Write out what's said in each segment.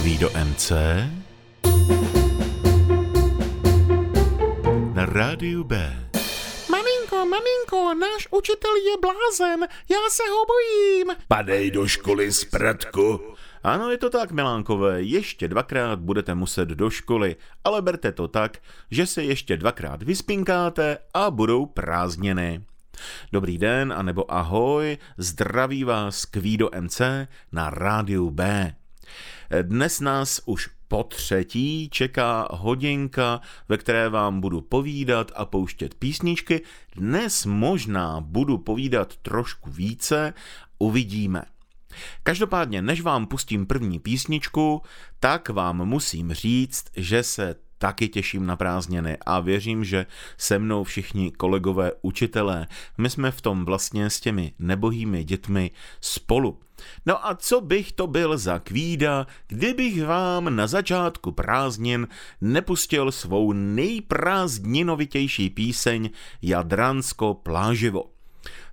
Kvído MC na rádiu B. Maminko, maminko, náš učitel je blázen, já se ho bojím. Padej do školy, spratku. Ano, je to tak, Milánkové, ještě dvakrát budete muset do školy, ale berte to tak, že se ještě dvakrát vyspinkáte a budou prázdněny. Dobrý den, anebo ahoj, zdraví vás Kvído MC na rádiu B. Dnes nás už po třetí čeká hodinka, ve které vám budu povídat a pouštět písničky. Dnes možná budu povídat trošku více, uvidíme. Každopádně, než vám pustím první písničku, tak vám musím říct, že se taky těším na prázdniny a věřím, že se mnou všichni kolegové učitelé. My jsme v tom vlastně s těmi nebohými dětmi spolu. No a co bych to byl za kvída, kdybych vám na začátku prázdnin nepustil svou nejprázdninovitější píseň Jadransko pláživo.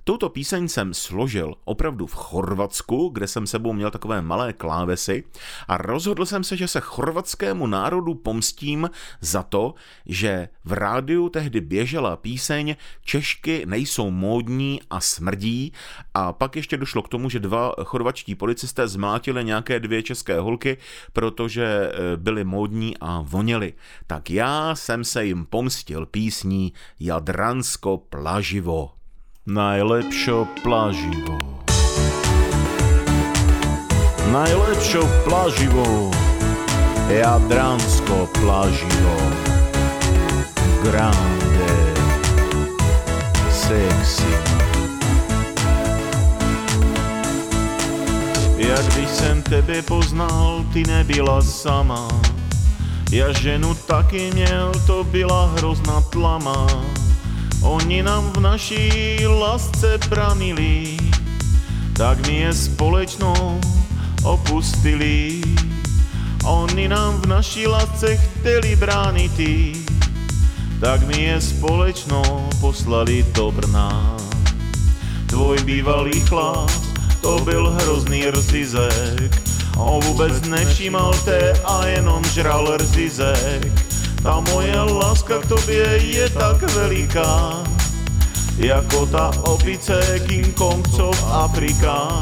Touto píseň jsem složil opravdu v Chorvatsku, kde jsem sebou měl takové malé klávesy a rozhodl jsem se, že se chorvatskému národu pomstím za to, že v rádiu tehdy běžela píseň Češky nejsou módní a smrdí a pak ještě došlo k tomu, že dva chorvačtí policisté zmlátili nějaké dvě české holky, protože e, byly módní a voněly. Tak já jsem se jim pomstil písní Jadransko plaživo. Najlepšo plaživo. Najlepšo plaživo. Jadransko plaživo. Grande. Sexy. Jak když jsem tebe poznal, ty nebyla sama. Já ženu taky měl, to byla hrozná tlama. Oni nám v naší lásce branili, tak mi je společnou opustili. Oni nám v naší lásce chtěli bránit, tak mi je společnou poslali do Brna. Tvoj bývalý chlap, to byl hrozný rzizek, on vůbec nevšímal te a jenom žral rzizek. Ta moje láska k tobě je tak veliká, jako ta opice King Kong, co v Afrika.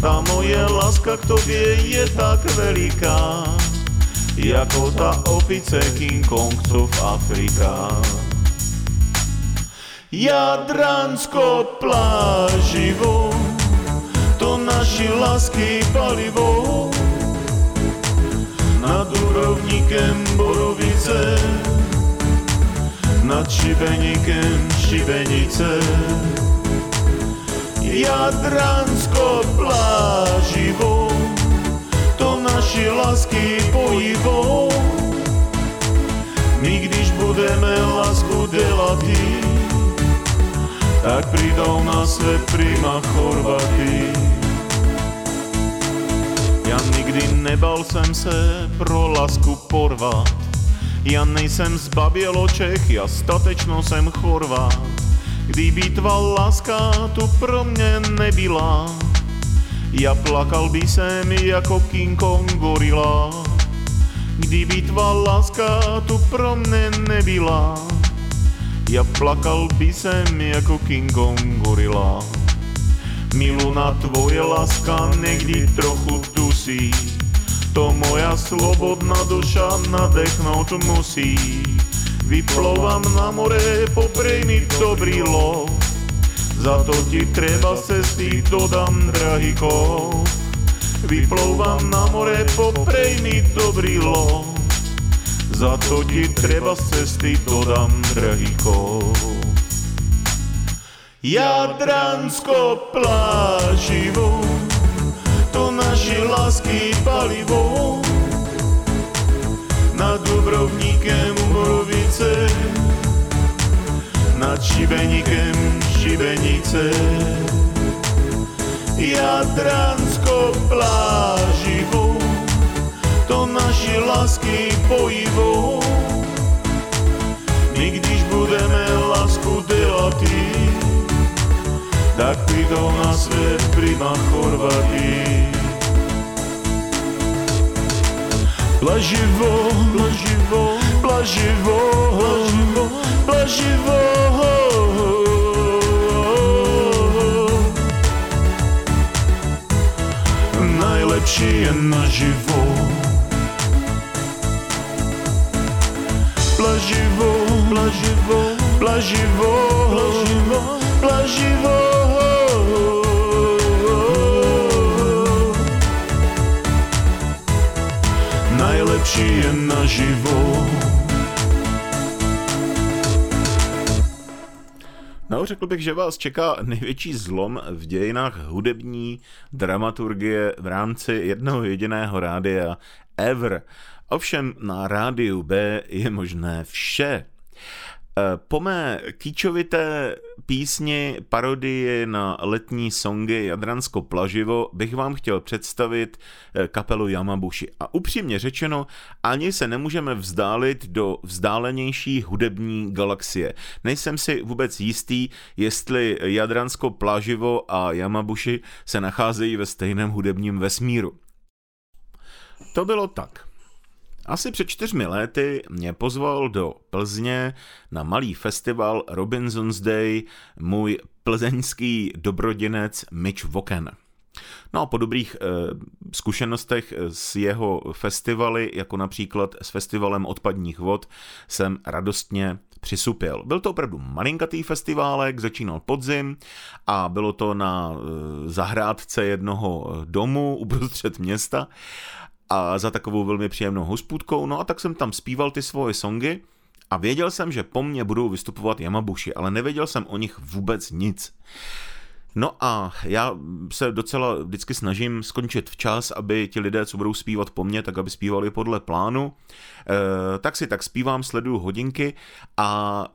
Ta moje láska k tobě je tak veliká, jako ta opice King Kong, co v Afrika. Jadransko pláživo, to naši lásky palivo, nad úrovníkem Borovice, nad Šibenikem Šibenice. Jadransko pláživo, to naši lásky pojivo. My když budeme lásku dělat, tak přijdou na svět prima Chorvaty. Já nikdy nebal jsem se pro lásku porvat. Já nejsem z Baběločech, já statečno jsem Chorvat. Kdyby tvá láska tu pro mě nebyla, já plakal by jsem jako King Kong gorila. Kdyby tvá láska tu pro mě nebyla, já plakal by jsem jako King Kong gorila. Miluna tvoje láska někdy trochu tusí, to moja slobodná duša nadechnout musí. Vyplovám na more, poprej mi dobrý lov, za to ti treba cesty dodám drahý kov. Vyplouvám na more, poprej mi dobrý lov, za to ti treba cesty dodám drahý kov. Jadransko pláživo, to naši lásky palivo. Nad Dubrovníkem Borovice, nad Šibenikem Šibenice. Jadransko pláživo, to naši lásky pojivo. My když budeme lásku dělat, tak Přijďou na svět prima Chorvati. Blaživo, blaživo, blaživo, blaživo, blaživo. Najlepší je naživo. Blaživo, blaživo, blaživo, blaživo, blaživo. Najlepší je. No, řekl bych, že vás čeká největší zlom v dějinách hudební dramaturgie v rámci jednoho jediného rádia ever. Ovšem na rádiu B je možné vše. Eh, po mé kýčovité písni parodii na letní songy Jadransko plaživo bych vám chtěl představit eh, kapelu Yamabushi. A upřímně řečeno, ani se nemůžeme vzdálit do vzdálenější hudební galaxie. Nejsem si vůbec jistý, jestli Jadransko plaživo a Yamabushi se nacházejí ve stejném hudebním vesmíru. To bylo tak. Asi před čtyřmi lety mě pozval do Plzně na malý festival Robinson's Day můj plzeňský dobrodinec Mitch Voken. No a po dobrých e, zkušenostech s jeho festivaly, jako například s festivalem odpadních vod, jsem radostně přisupěl. Byl to opravdu malinkatý festiválek, začínal podzim a bylo to na e, zahrádce jednoho domu uprostřed města a za takovou velmi příjemnou hospůdkou, no a tak jsem tam zpíval ty svoje songy a věděl jsem, že po mně budou vystupovat Yamabushi, ale nevěděl jsem o nich vůbec nic. No a já se docela vždycky snažím skončit včas, aby ti lidé, co budou zpívat po mně, tak aby zpívali podle plánu. E, tak si tak zpívám, sleduju hodinky a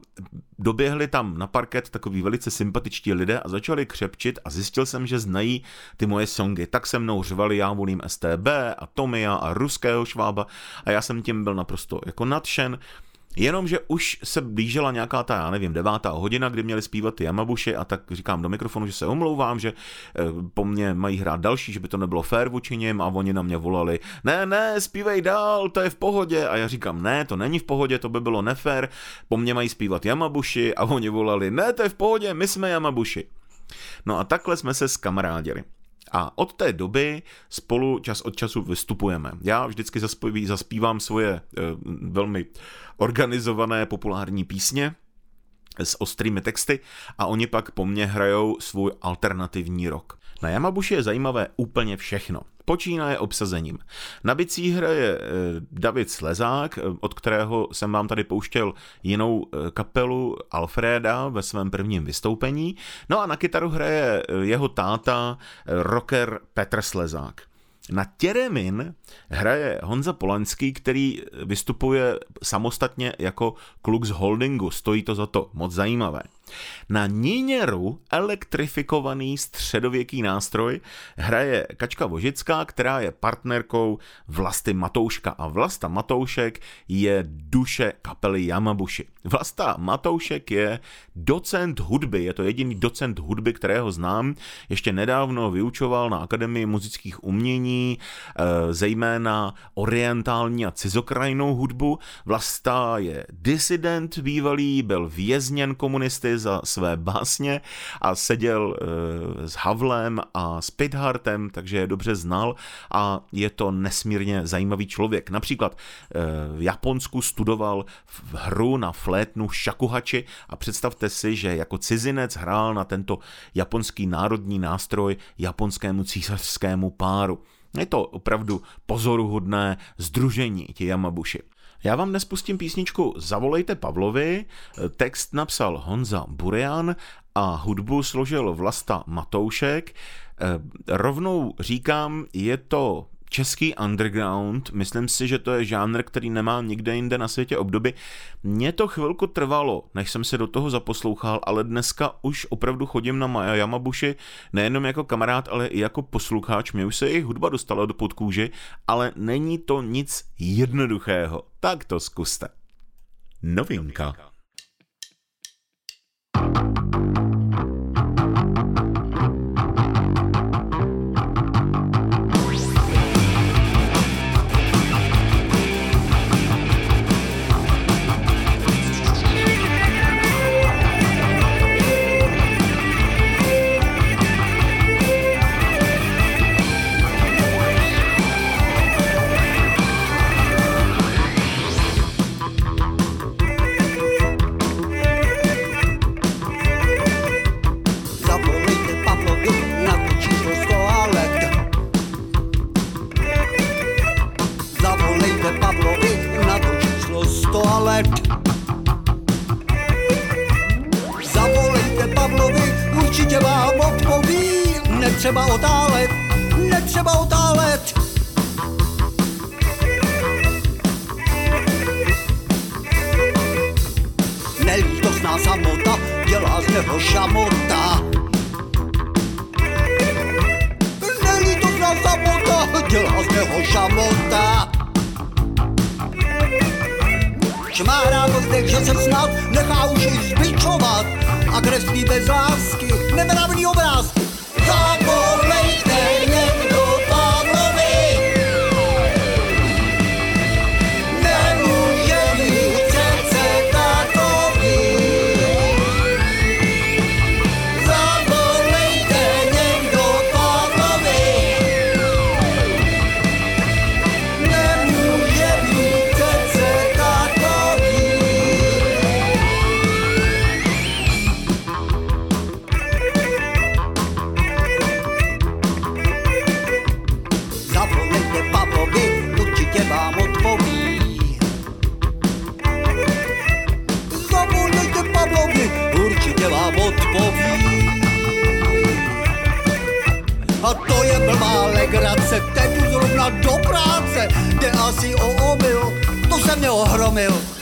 doběhli tam na parket takový velice sympatičtí lidé a začali křepčit a zjistil jsem, že znají ty moje songy. Tak se mnou řvali, já volím STB a Tomia a ruského švába a já jsem tím byl naprosto jako nadšen. Jenomže už se blížila nějaká ta, já nevím, devátá hodina, kdy měli zpívat ty Yamabuši a tak říkám do mikrofonu, že se omlouvám, že eh, po mně mají hrát další, že by to nebylo fér vůči nim a oni na mě volali, ne, ne, zpívej dál, to je v pohodě a já říkám, ne, to není v pohodě, to by bylo nefér, po mně mají zpívat Yamabuši a oni volali, ne, to je v pohodě, my jsme Yamabuši. No a takhle jsme se skamarádili. A od té doby spolu čas od času vystupujeme. Já vždycky zaspíví, zaspívám svoje e, velmi organizované populární písně s ostrými texty a oni pak po mně hrajou svůj alternativní rok. Na Yamabushi je zajímavé úplně všechno. Počínaje obsazením. Na bicí hraje eh, David Slezák, eh, od kterého jsem vám tady pouštěl jinou eh, kapelu Alfreda ve svém prvním vystoupení. No a na kytaru hraje jeho táta, rocker Petr Slezák. Na Těremin hraje Honza Polanský, který vystupuje samostatně jako kluk z holdingu. Stojí to za to, moc zajímavé. Na Níněru elektrifikovaný středověký nástroj hraje Kačka Vožická, která je partnerkou Vlasty Matouška a Vlasta Matoušek je duše kapely Yamabushi. Vlasta Matoušek je docent hudby, je to jediný docent hudby, kterého znám. Ještě nedávno vyučoval na Akademii muzických umění, eh, zejména orientální a cizokrajnou hudbu. Vlasta je disident bývalý, byl vězněn komunisty za své básně a seděl e, s Havlem a s Pidhartem, takže je dobře znal a je to nesmírně zajímavý člověk. Například e, v Japonsku studoval v hru na flétnu šakuhači a představte si, že jako cizinec hrál na tento japonský národní nástroj japonskému císařskému páru. Je to opravdu pozoruhodné združení, ti Yamabushi. Já vám dnes pustím písničku Zavolejte Pavlovi, text napsal Honza Burian a hudbu složil Vlasta Matoušek. Eh, rovnou říkám, je to český underground, myslím si, že to je žánr, který nemá nikde jinde na světě obdoby. Mně to chvilku trvalo, než jsem se do toho zaposlouchal, ale dneska už opravdu chodím na Maja Yamabushi nejenom jako kamarád, ale i jako posluchač. Mě už se jejich hudba dostala do podkůže, ale není to nic jednoduchého. Tak to zkuste. Novinka. netřeba otálet, netřeba otálet. Nelítostná samota dělá z něho šamota. Nelítostná samota dělá z něho šamota. Šmárá to zde, že se snad nechá už i zbičovat Agresivní bez lásky nemravný obrázky. se, jde asi o omyl, to jsem mě ohromil.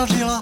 到时了。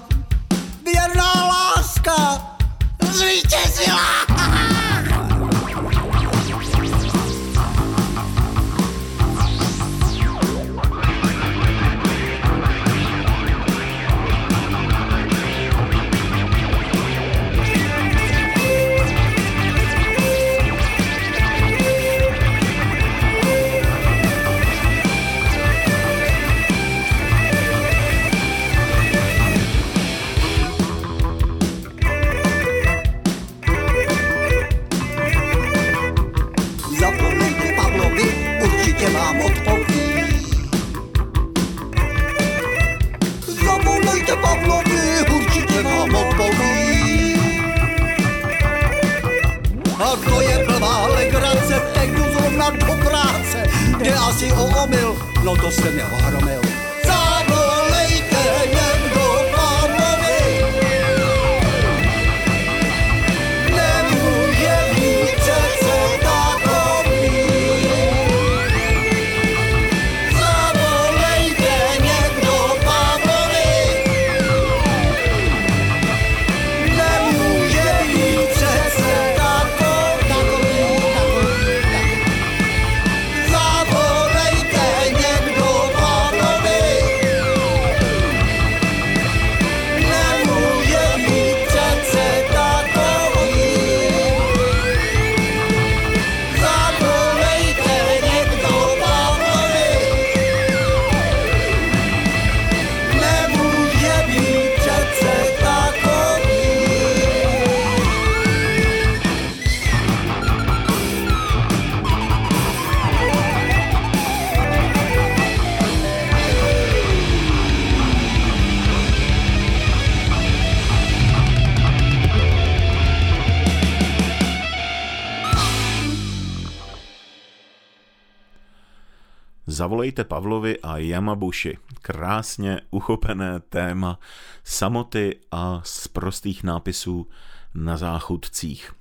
Zavolejte Pavlovi a Yamabushi. Krásně uchopené téma samoty a z prostých nápisů na záchudcích.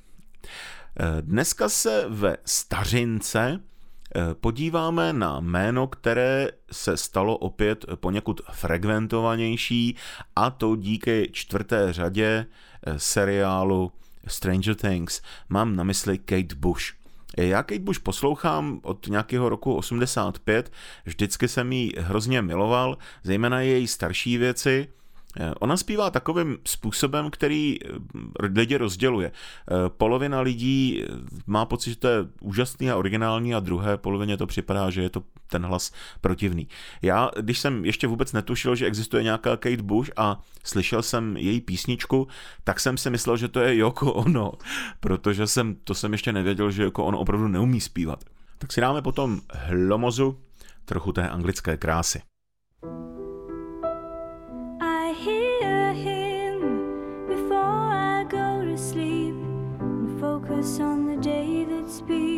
Dneska se ve Stařince Eh, podíváme na jméno, které se stalo opět poněkud frekventovanější a to díky čtvrté řadě eh, seriálu Stranger Things. Mám na mysli Kate Bush. Já Kate Bush poslouchám od nějakého roku 85, vždycky jsem ji hrozně miloval, zejména její starší věci, ona zpívá takovým způsobem, který eh, lidi rozděluje. Eh, polovina lidí má pocit, že to je úžasný a originální a druhé polovině to připadá, že je to ten hlas protivný. Já, když jsem ještě vůbec netušil, že existuje nějaká Kate Bush a slyšel jsem její písničku, tak jsem si myslel, že to je Joko Ono, protože jsem, to jsem ještě nevěděl, že Joko Ono opravdu neumí zpívat. Tak si dáme potom hlomozu, trochu té anglické krásy. Focus on the day that's been.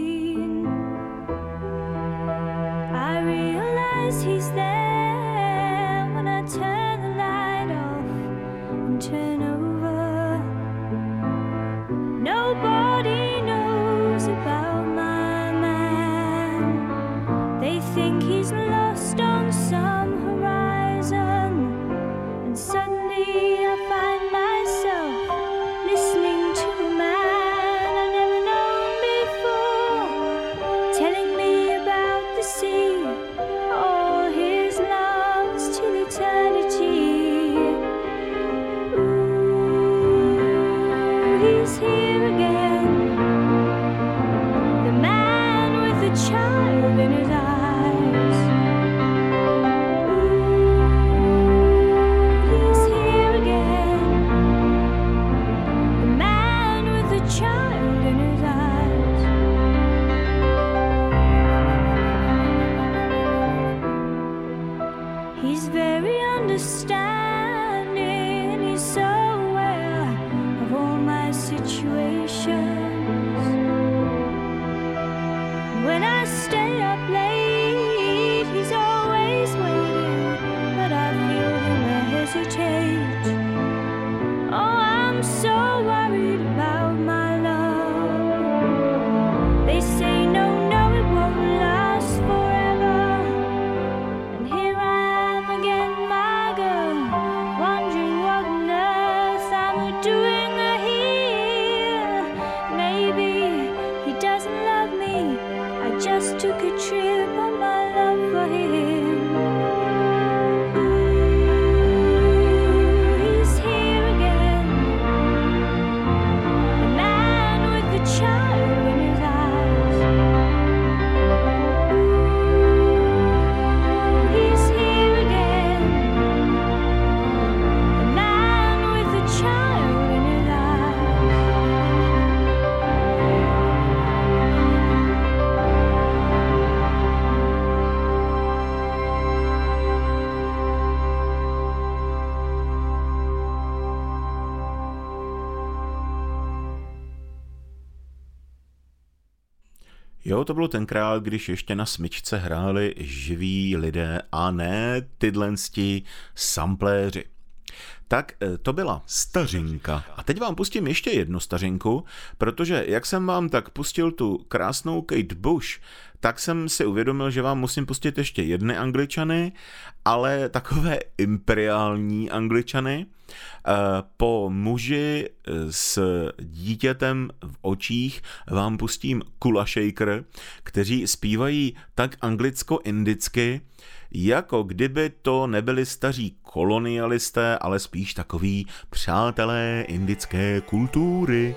To bylo tenkrát, když ještě na smyčce hráli živí lidé a ne tyhle sampléři. Tak eh, to byla stařinka. Teď vám pustím ještě jednu stařinku, protože jak jsem vám tak pustil tu krásnou Kate Bush, tak jsem si uvědomil, že vám musím pustit ještě jedny angličany, ale takové imperiální angličany. Eh, Po muži eh, s dítětem v očích vám pustím Kula Shaker, kteří zpívají tak anglicko-indicky, jako kdyby to nebyli staří kolonialisté, ale spíš takoví přátelé indické kultury.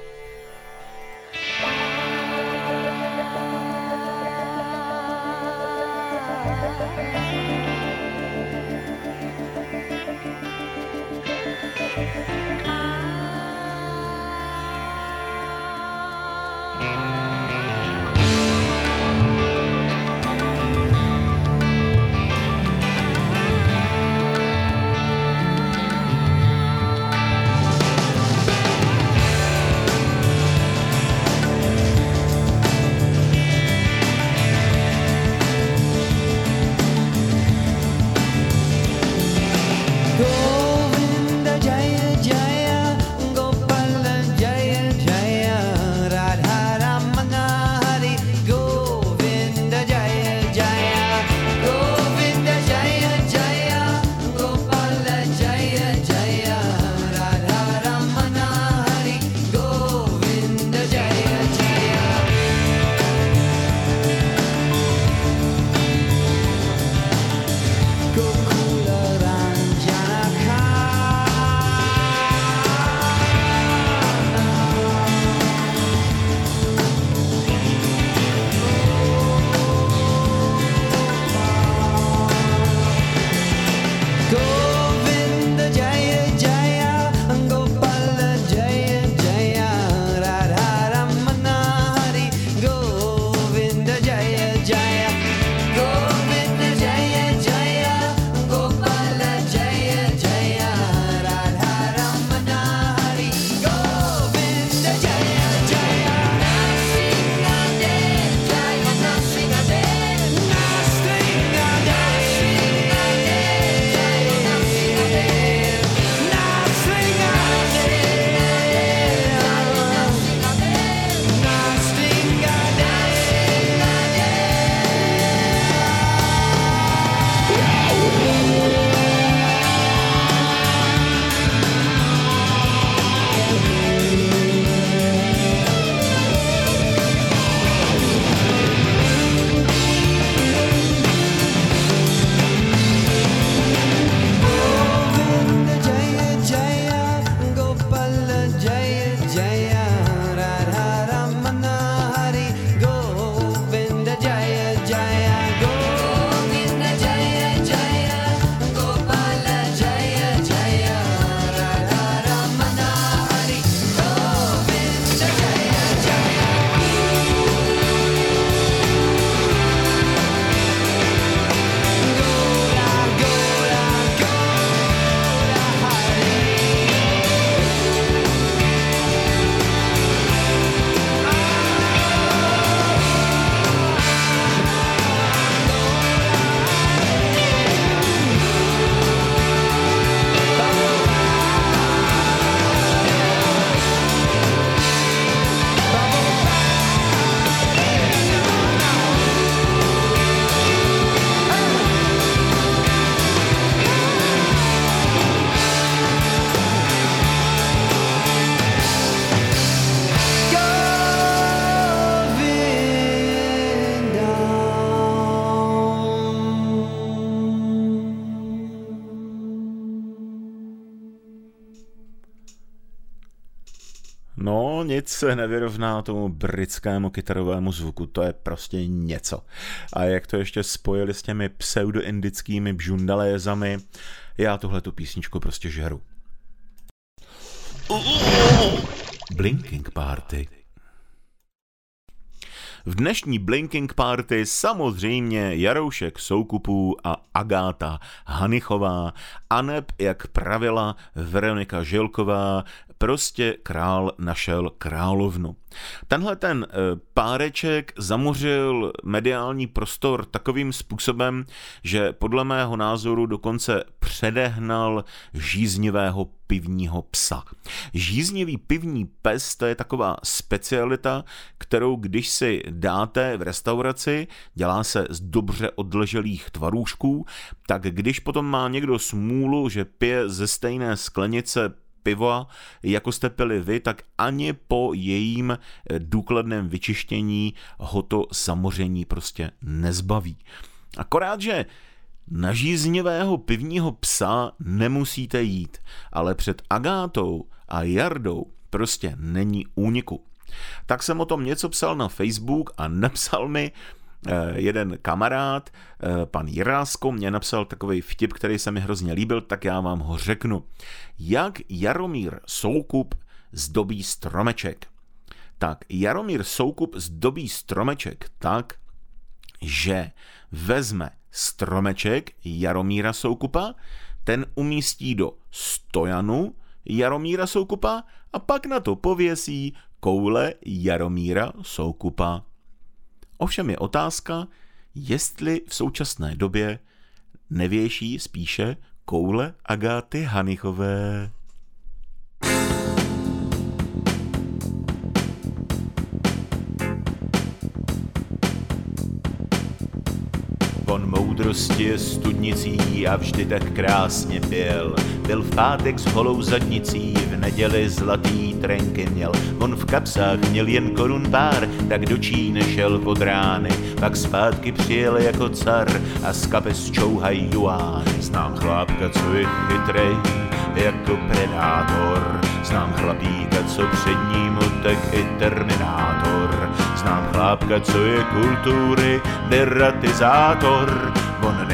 Se nevyrovná tomu britskému kytarovému zvuku, to je prostě něco. A jak to ještě spojili s těmi pseudoindickými bžundalézami, já tuhle tu písničku prostě žeru. Blinking Party v dnešní Blinking Party samozřejmě Jaroušek Soukupů a Agáta Hanichová, aneb, jak pravila Veronika Žilková, prostě král našel královnu. Tenhle ten eh, páreček zamořil mediální prostor takovým způsobem, že podle mého názoru dokonce předehnal žíznivého pivního psa. Žíznivý pivní pes to je taková specialita, kterou když si dáte v restauraci, dělá se z dobře odleželých tvarůžků, tak když potom má někdo smůlu, že pije ze stejné sklenice pivo, jako jste pili vy, tak ani po jejím eh, důkladném vyčištění ho to zamoření prostě nezbaví. Akorát, že na žíznivého pivního psa nemusíte jít, ale před Agátou a Jardou prostě není úniku. Tak jsem o tom něco psal na Facebook a napsal mi, jeden kamarád, eh, pan Jirásko, mě napsal takový vtip, který se mi hrozně líbil, tak já vám ho řeknu. Jak Jaromír Soukup zdobí stromeček? Tak Jaromír Soukup zdobí stromeček tak, že vezme stromeček Jaromíra Soukupa, ten umístí do stojanu Jaromíra Soukupa a pak na to pověsí koule Jaromíra Soukupa. Ovšem je otázka, jestli v současné době nevěší spíše koule Agáty Hanichové. Moudrosti je studnicí a vždy tak krásně pil. Byl v pátek s holou zadnicí, v neděli zlatý trenky měl. On v kapsách měl jen korun pár, tak do Číny šel od rány. Pak zpátky přijel jako car a z kapes čouhaj juány. Znám chlápka, co je chytrej, jako predátor. Znám chlapíka, co před ním utek i terminátor. Znám chlápka, co je kultury, deratizátor.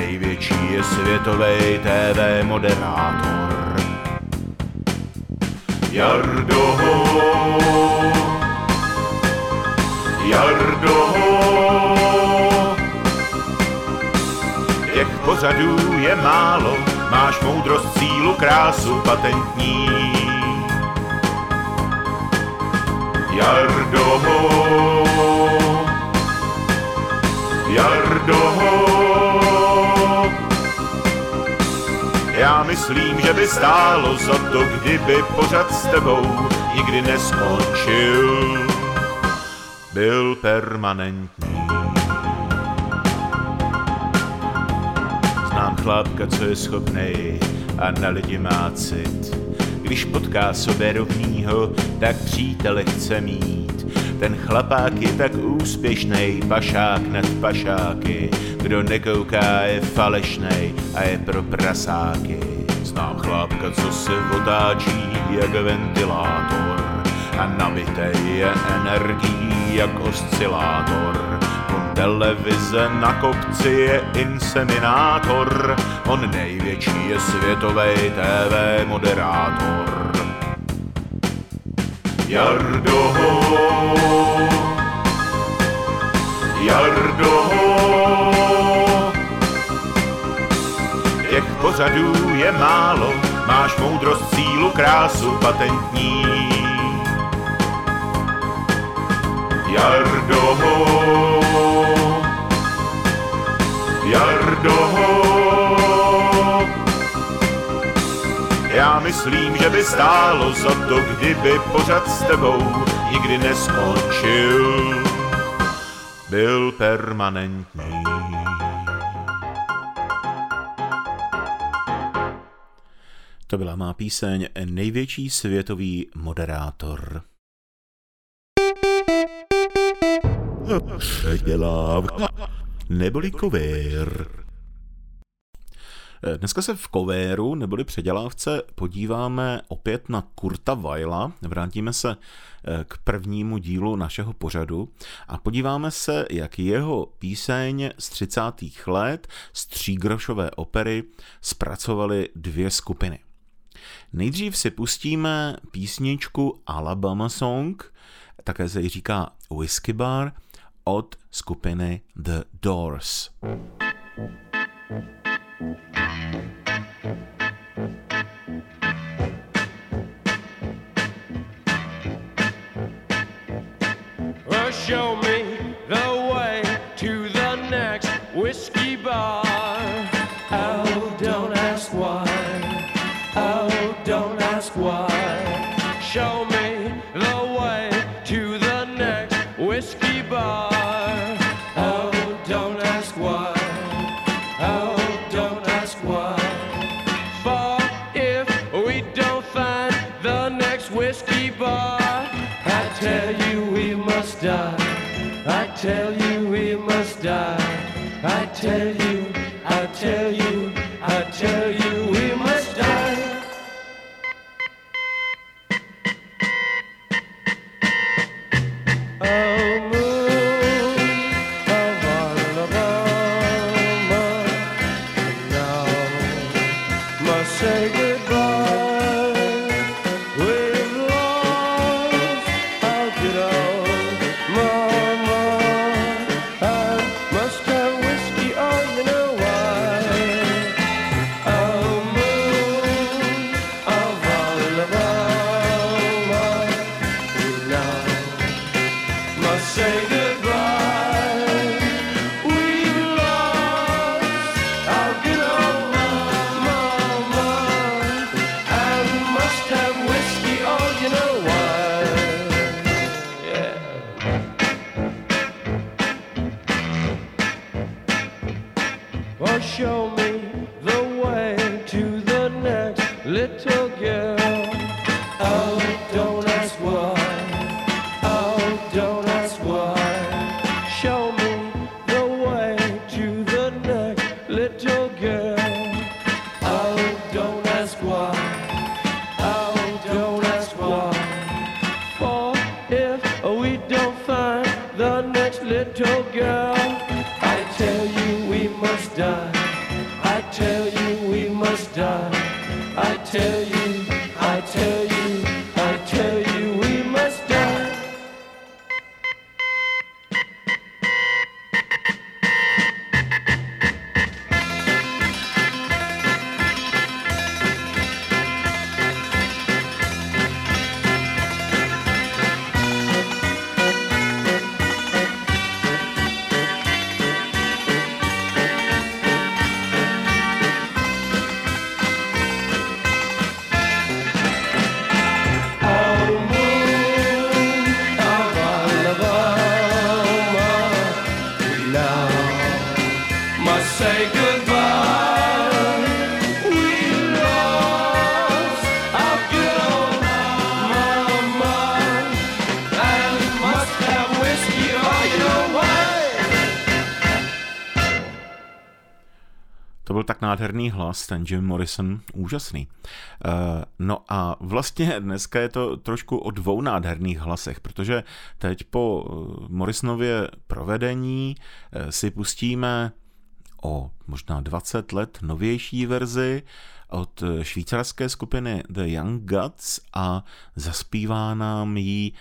Největší je světový TV moderátor. Jardo, Jardo, těch pořadů je málo, máš moudrost, sílu, krásu patentní. Jardo, Jardo, Já myslím, že by stálo za to, kdyby pořad s tebou nikdy neskončil. Byl permanentní. Znám chlapka, co je schopnej a na lidi má cit. Když potká sobě rovnýho, tak přítele chce mít. Ten chlapák je tak úspěšný, pašák nad pašáky. Kdo nekouká je falešnej a je pro prasáky. Znám chlápka, co se otáčí jak ventilátor a nabitej je energií jak oscilátor. On televize na kopci je inseminátor, on největší je světový TV moderátor. Jardo, Jardo, pořadů je málo, máš moudrost, sílu, krásu patentní. Jardo, Jardo, Já myslím, že by stálo za to, kdyby pořad s tebou nikdy neskončil. Byl permanentní. To byla má píseň Největší světový moderátor. Předělávka neboli kovér. Dneska se v Kovéru, neboli předělávce, podíváme opět na Kurta Weila. Vrátíme se eh, k prvnímu dílu našeho pořadu a podíváme se, jak jeho píseň z 30. let z třígrošové opery zpracovali dvě skupiny. Nejdřív si pustíme písničku Alabama Song, také se ji říká Whiskey Bar, od skupiny The Doors. Well, show me Show me ten Jim Morrison, úžasný. Eh, No a vlastně dneska je to trošku o dvou nádherných hlasech, protože teď po eh, Morrisonově provedení eh, si pustíme o možná 20 let novější verzi od švýcarské skupiny The Young Guts a zaspívá nám jí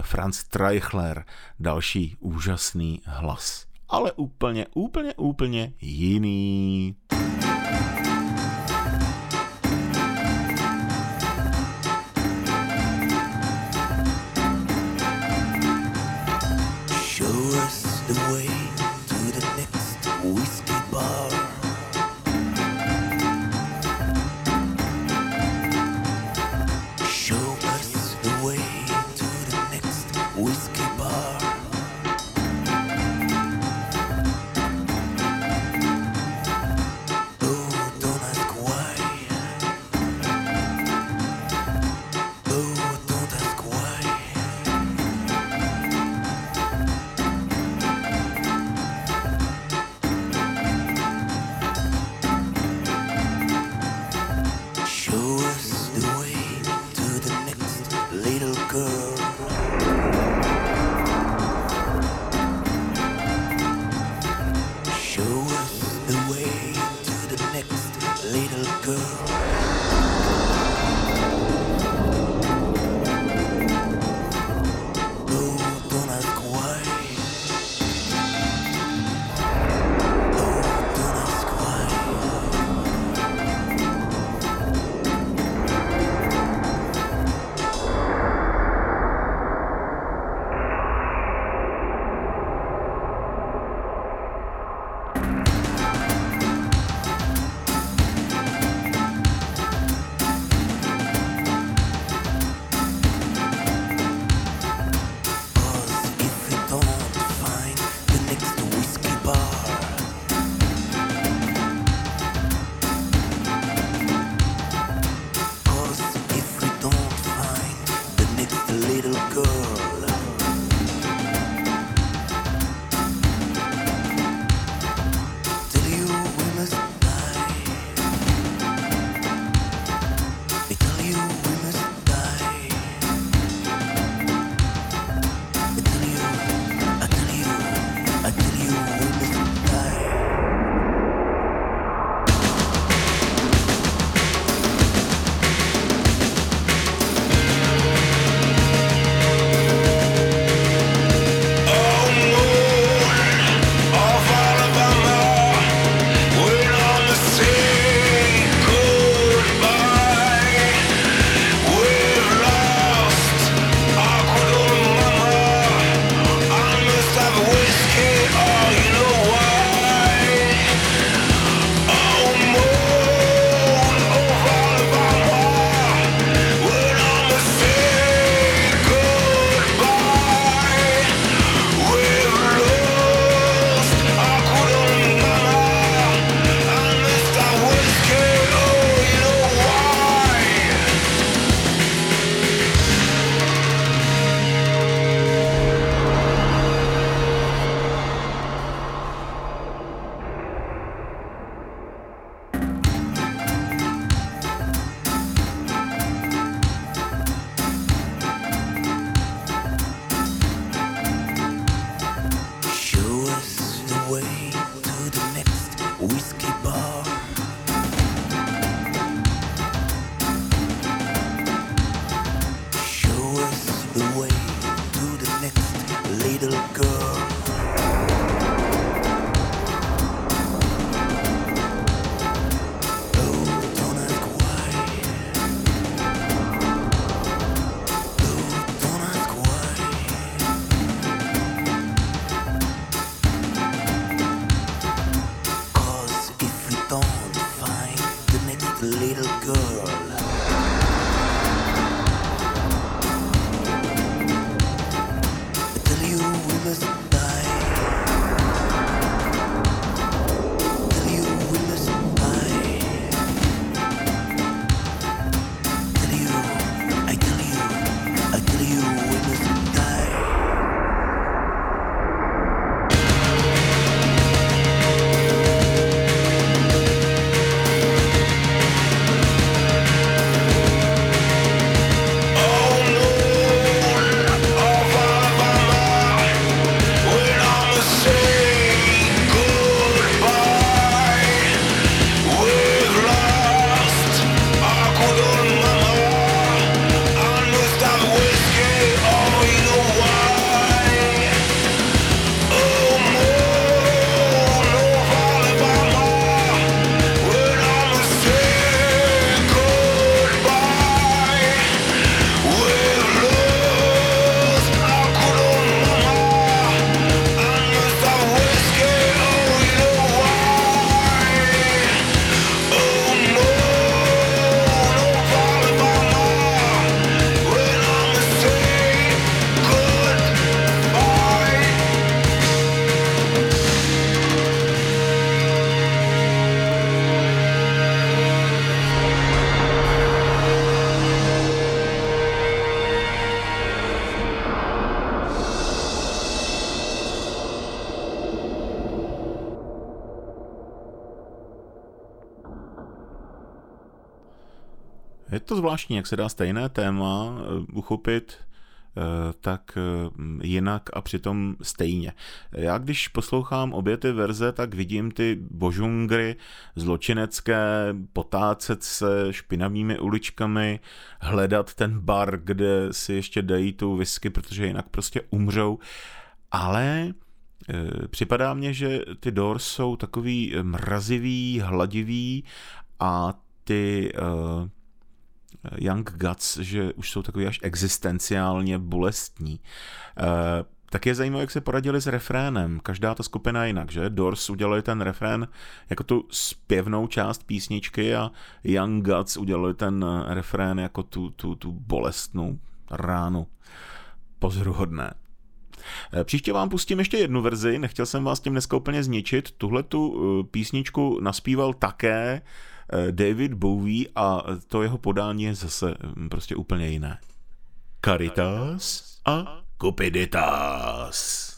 Franz Treichler, další úžasný hlas. Ale úplně, úplně, úplně jiný. Show little girl. Zvláštní, jak se dá stejné téma eh, uchopit eh, tak eh, jinak a přitom stejně. Já když poslouchám obě ty verze, tak vidím ty božungry zločinecké, potácet se špinavými uličkami, hledat ten bar, kde si ještě dají tu whisky, protože jinak prostě umřou. Ale připadá mně, že ty Doors jsou takový mrazivý, hladivý a ty uh, Young Guts, že už jsou takový až existenciálně bolestní. Uh, tak je zajímavé, jak se poradili s refrénem. Každá ta skupina jinak, že? Doors udělali ten refrén jako tu zpěvnou část písničky a Young Guts udělali ten refrén jako tu, tu, tu bolestnou ránu. Pozoruhodné. Příště vám pustím ještě jednu verzi, nechtěl jsem vás tím dneska úplně zničit. Tuhle tu písničku naspíval také Eh, David Bowie a to jeho podání je zase hm, prostě úplně jiné. Caritas a Cupiditas.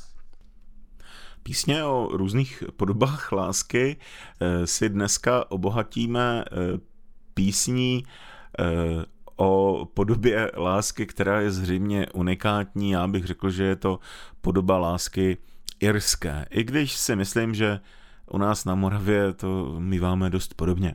Písně o různých podobách lásky eh, si dneska obohatíme eh, písní o podobě lásky, která je zřejmě unikátní. Já bych řekl, že je to podoba lásky irské. I když si myslím, že u nás na Moravě to míváme dost podobně.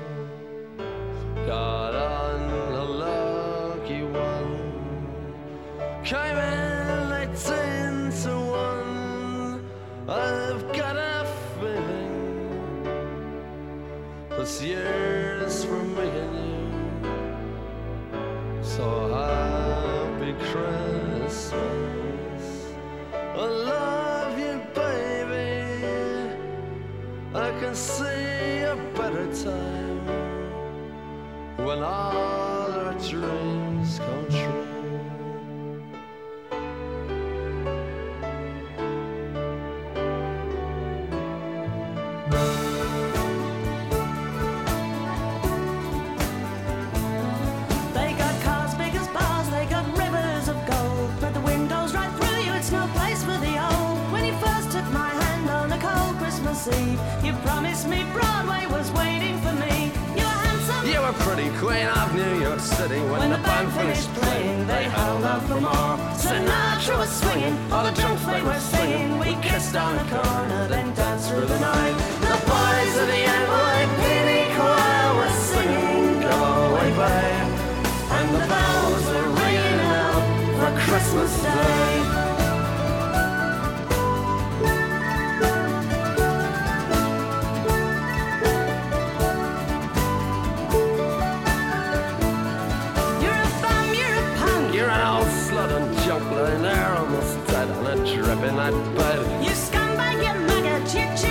Year's for and you. So happy Christmas. I love you, baby. I can see a better time when all Eve, you promised me Broadway was waiting for me. You were handsome. You were pretty queen of New York City when, When the band finished playing. They held out for more. Sinatra was swinging, all the drunks they were singing. We kissed on the corner, then danced through the night. The boys of the NYPD choir were singing, Go away, babe. And the bells were ringing out for Christmas Day. caramel strut on a trip and bud. You scumbag, you mugger, chit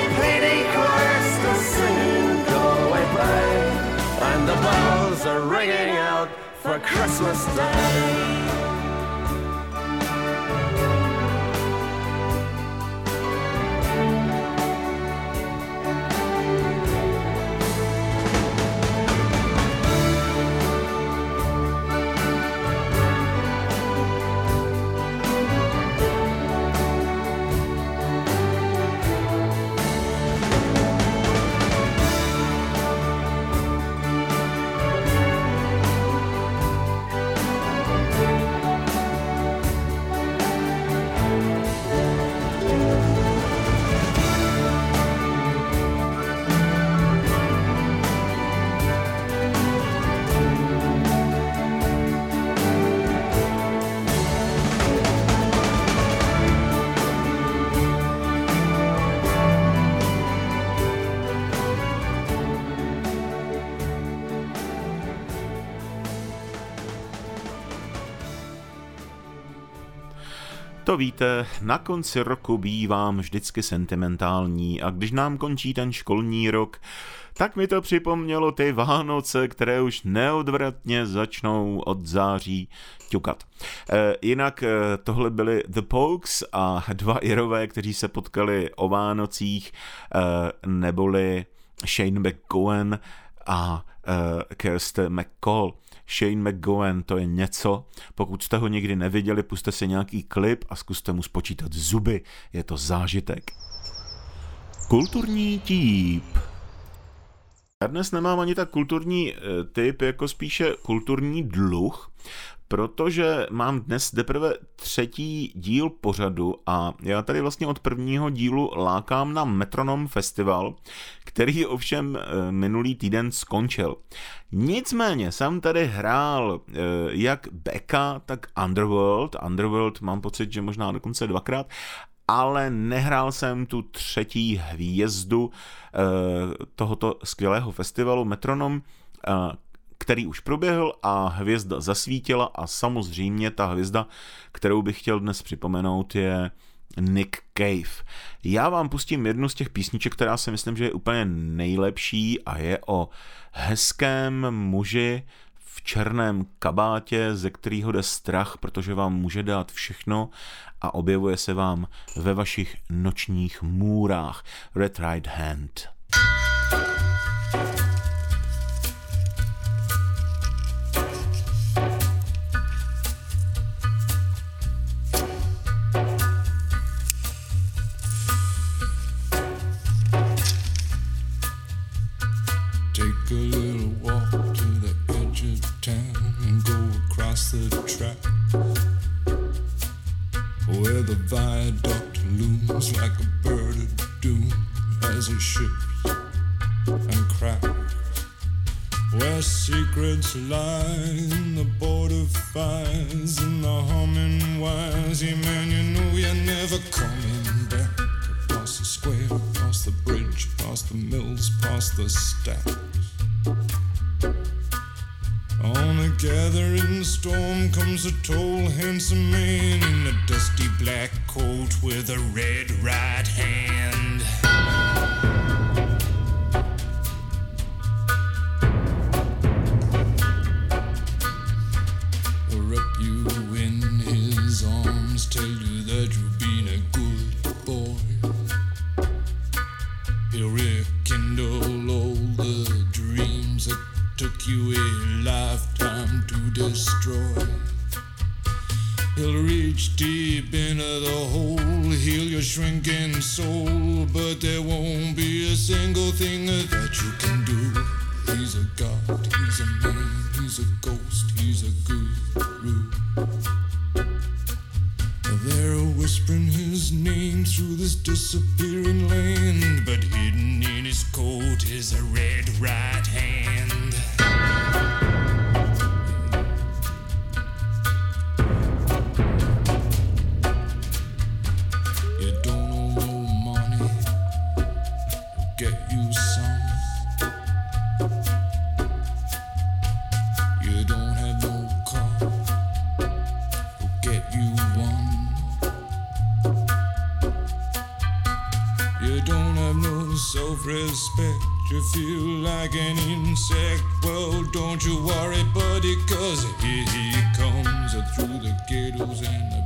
And the bells are ringing out for Christmas Day. To víte, na konci roku bývám vždycky sentimentální a když nám končí ten školní rok, tak mi to připomnělo ty Vánoce, které už neodvratně začnou od září ťukat. E, jinak e, tohle byly The Pokes a dva Irové, kteří se potkali o Vánocích, e, neboli Shane McGowan a e, Kirsten McCall. Shane McGowan to je něco, pokud jste ho nikdy neviděli, puste si nějaký klip a zkuste mu spočítat zuby, je to zážitek. Kulturní típ. Já dnes nemám ani tak kulturní eh, typ, jako spíše kulturní dluh, protože mám dnes teprve třetí díl pořadu a já tady vlastně od prvního dílu lákám na Metronom Festival, který ovšem eh, minulý týden skončil. Nicméně jsem tady hrál eh, jak Becca, tak Underworld. Underworld mám pocit, že možná dokonce dvakrát ale nehrál jsem tu třetí hvězdu eh, tohoto skvělého festivalu Metronom, který už proběhl a hvězda zasvítila a samozřejmě ta hvězda, kterou bych chtěl dnes připomenout, je Nick Cave. Já vám pustím jednu z těch písniček, která si myslím, že je úplně nejlepší a je o hezkém muži v černém kabátě, ze kterého jde strach, protože vám může dát všechno a objevuje se vám ve vašich nočních můrách. Red Right Hand. Secrets the border fires and the humming wires. Yeah, man, you know you're never coming back. Across the square, across the bridge, past the mills, past the stacks. On a gathering storm comes a tall, handsome man You feel like an insect. Well, don't you worry, buddy, cause here he comes uh, through the ghettos and the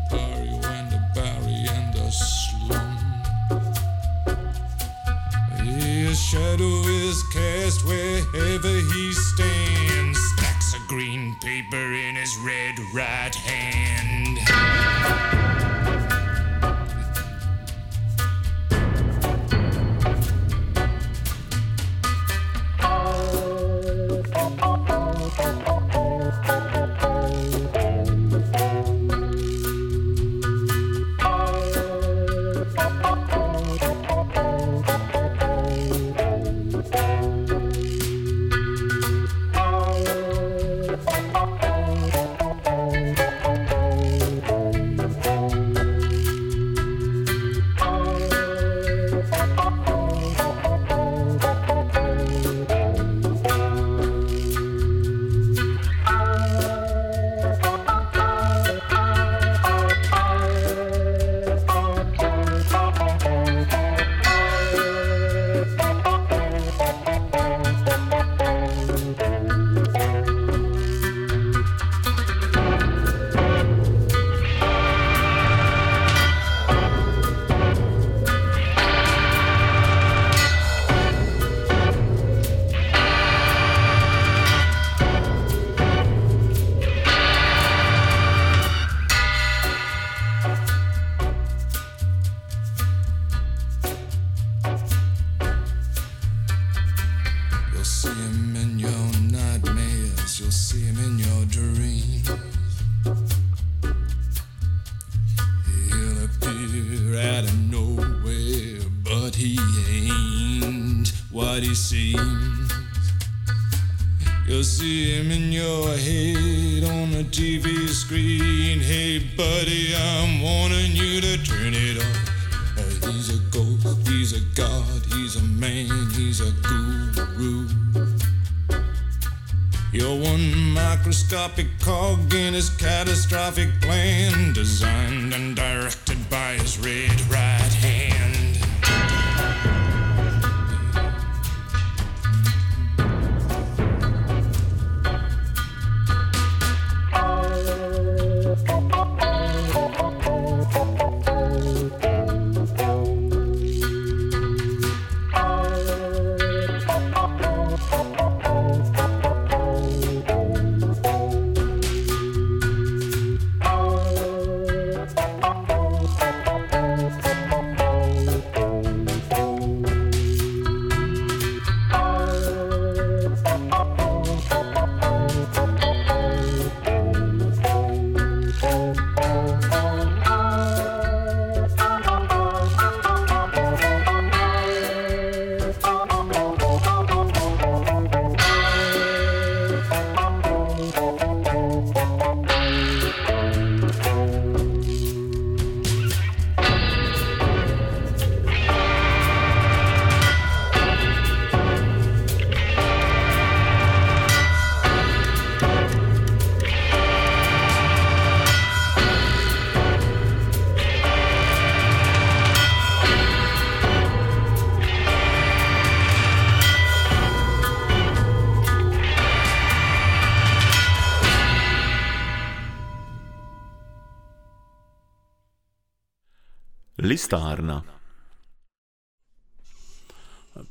Listárna.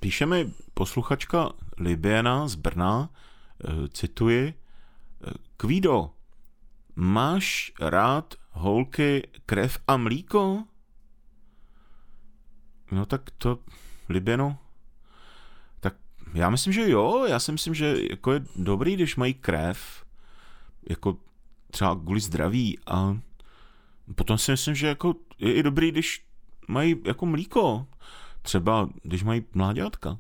Píše mi posluchačka Libiana z Brna, eh, cituji, eh, Kvído, máš rád holky krev a mlíko? No tak to, Libiano, tak já myslím, že jo, já si myslím, že jako je dobrý, když mají krev, jako třeba kvůli zdraví a potom si myslím, že jako je i dobrý, když mají jako mlíko. Třeba, když mají mláďátka.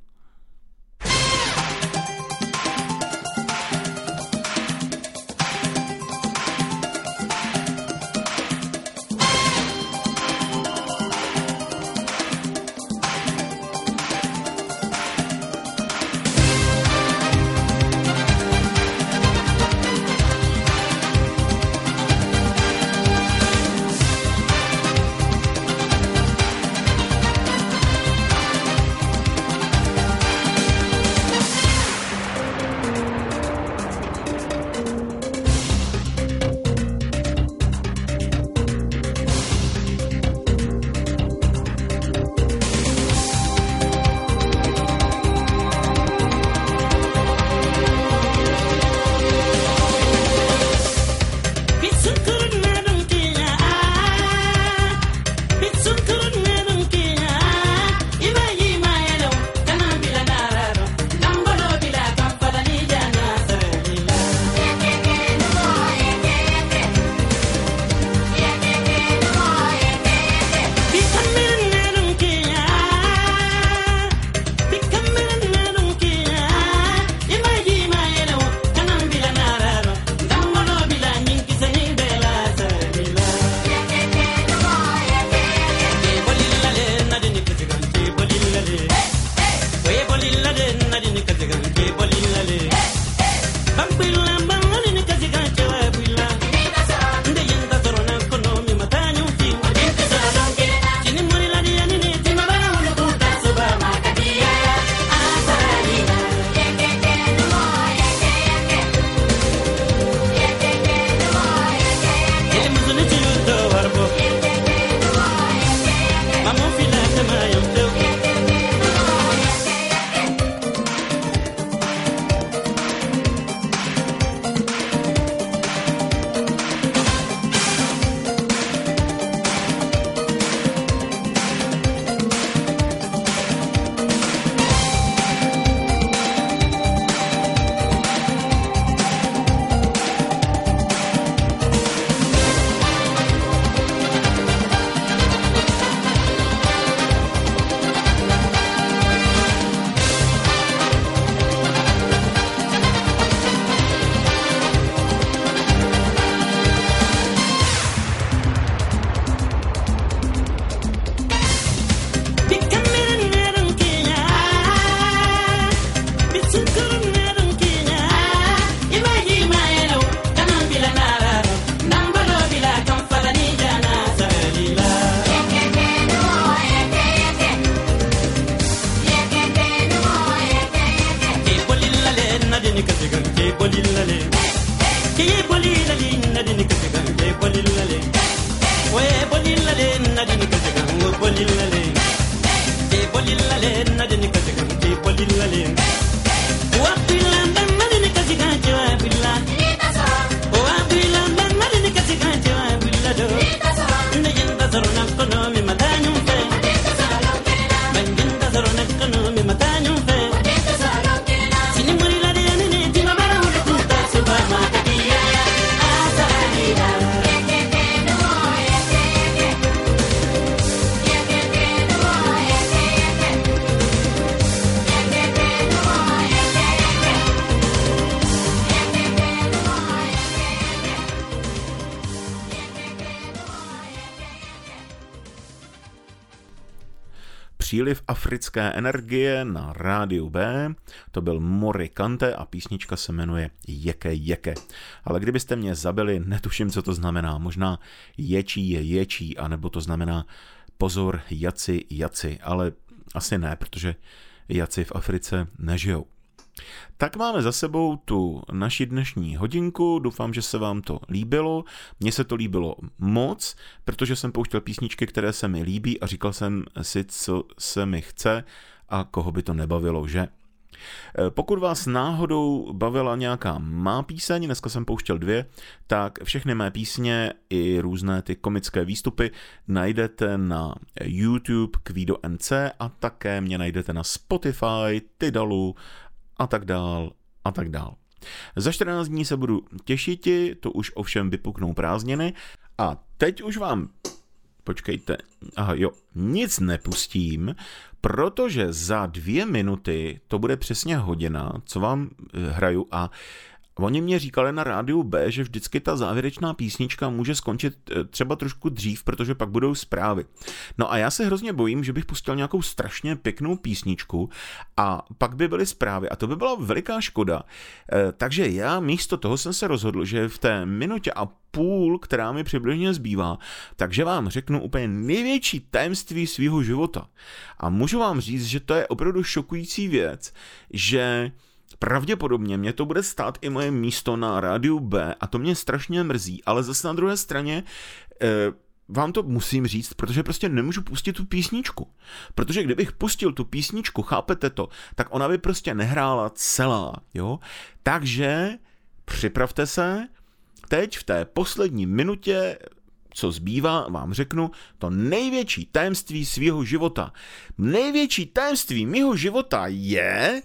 Africké energie na rádiu B, to byl Mori Kante a písnička se jmenuje Jeke Jeke. Ale kdybyste mě zabili, netuším, co to znamená. Možná ječí je ječí, anebo to znamená pozor, jaci, jaci, ale asi ne, protože jaci v Africe nežijou. Tak máme za sebou tu naši dnešní hodinku, doufám, že se vám to líbilo. Mně se to líbilo moc, protože jsem pouštěl písničky, které se mi líbí a říkal jsem si, co se mi chce a koho by to nebavilo, že? Eh, Pokud vás náhodou bavila nějaká má píseň, dneska jsem pouštěl dvě, tak všechny mé písně i různé ty komické výstupy najdete na YouTube Kvido NC a také mě najdete na Spotify, Tidalu a tak dál a tak dál. Za 14 dní se budu těšit, to už ovšem vypuknou prázdniny a teď už vám počkejte, aha jo, nic nepustím, protože za dvě minuty to bude přesně hodina, co vám eh, hraju a Oni mě říkali na rádiu B, že vždycky ta závěrečná písnička může skončit eh, třeba trošku dřív, protože pak budou zprávy. No a já se hrozně bojím, že bych pustil nějakou strašně pěknou písničku a pak by byly zprávy a to by byla veliká škoda. Eh, Takže já místo toho jsem se rozhodl, že v té minutě a půl, která mi přibližně zbývá, takže vám řeknu úplně největší tajemství svého života. A můžu vám říct, že to je opravdu šokující věc, že Pravděpodobně mě to bude stát i moje místo na rádiu B a to mě strašně mrzí, ale zase na druhé straně eh, vám to musím říct, protože prostě nemůžu pustit tu písničku. Protože kdybych pustil tu písničku, chápete to, tak ona by prostě nehrála celá, jo? Takže připravte se, teď v té poslední minutě co zbývá, vám řeknu to největší tajemství svého života. Největší tajemství mého života je,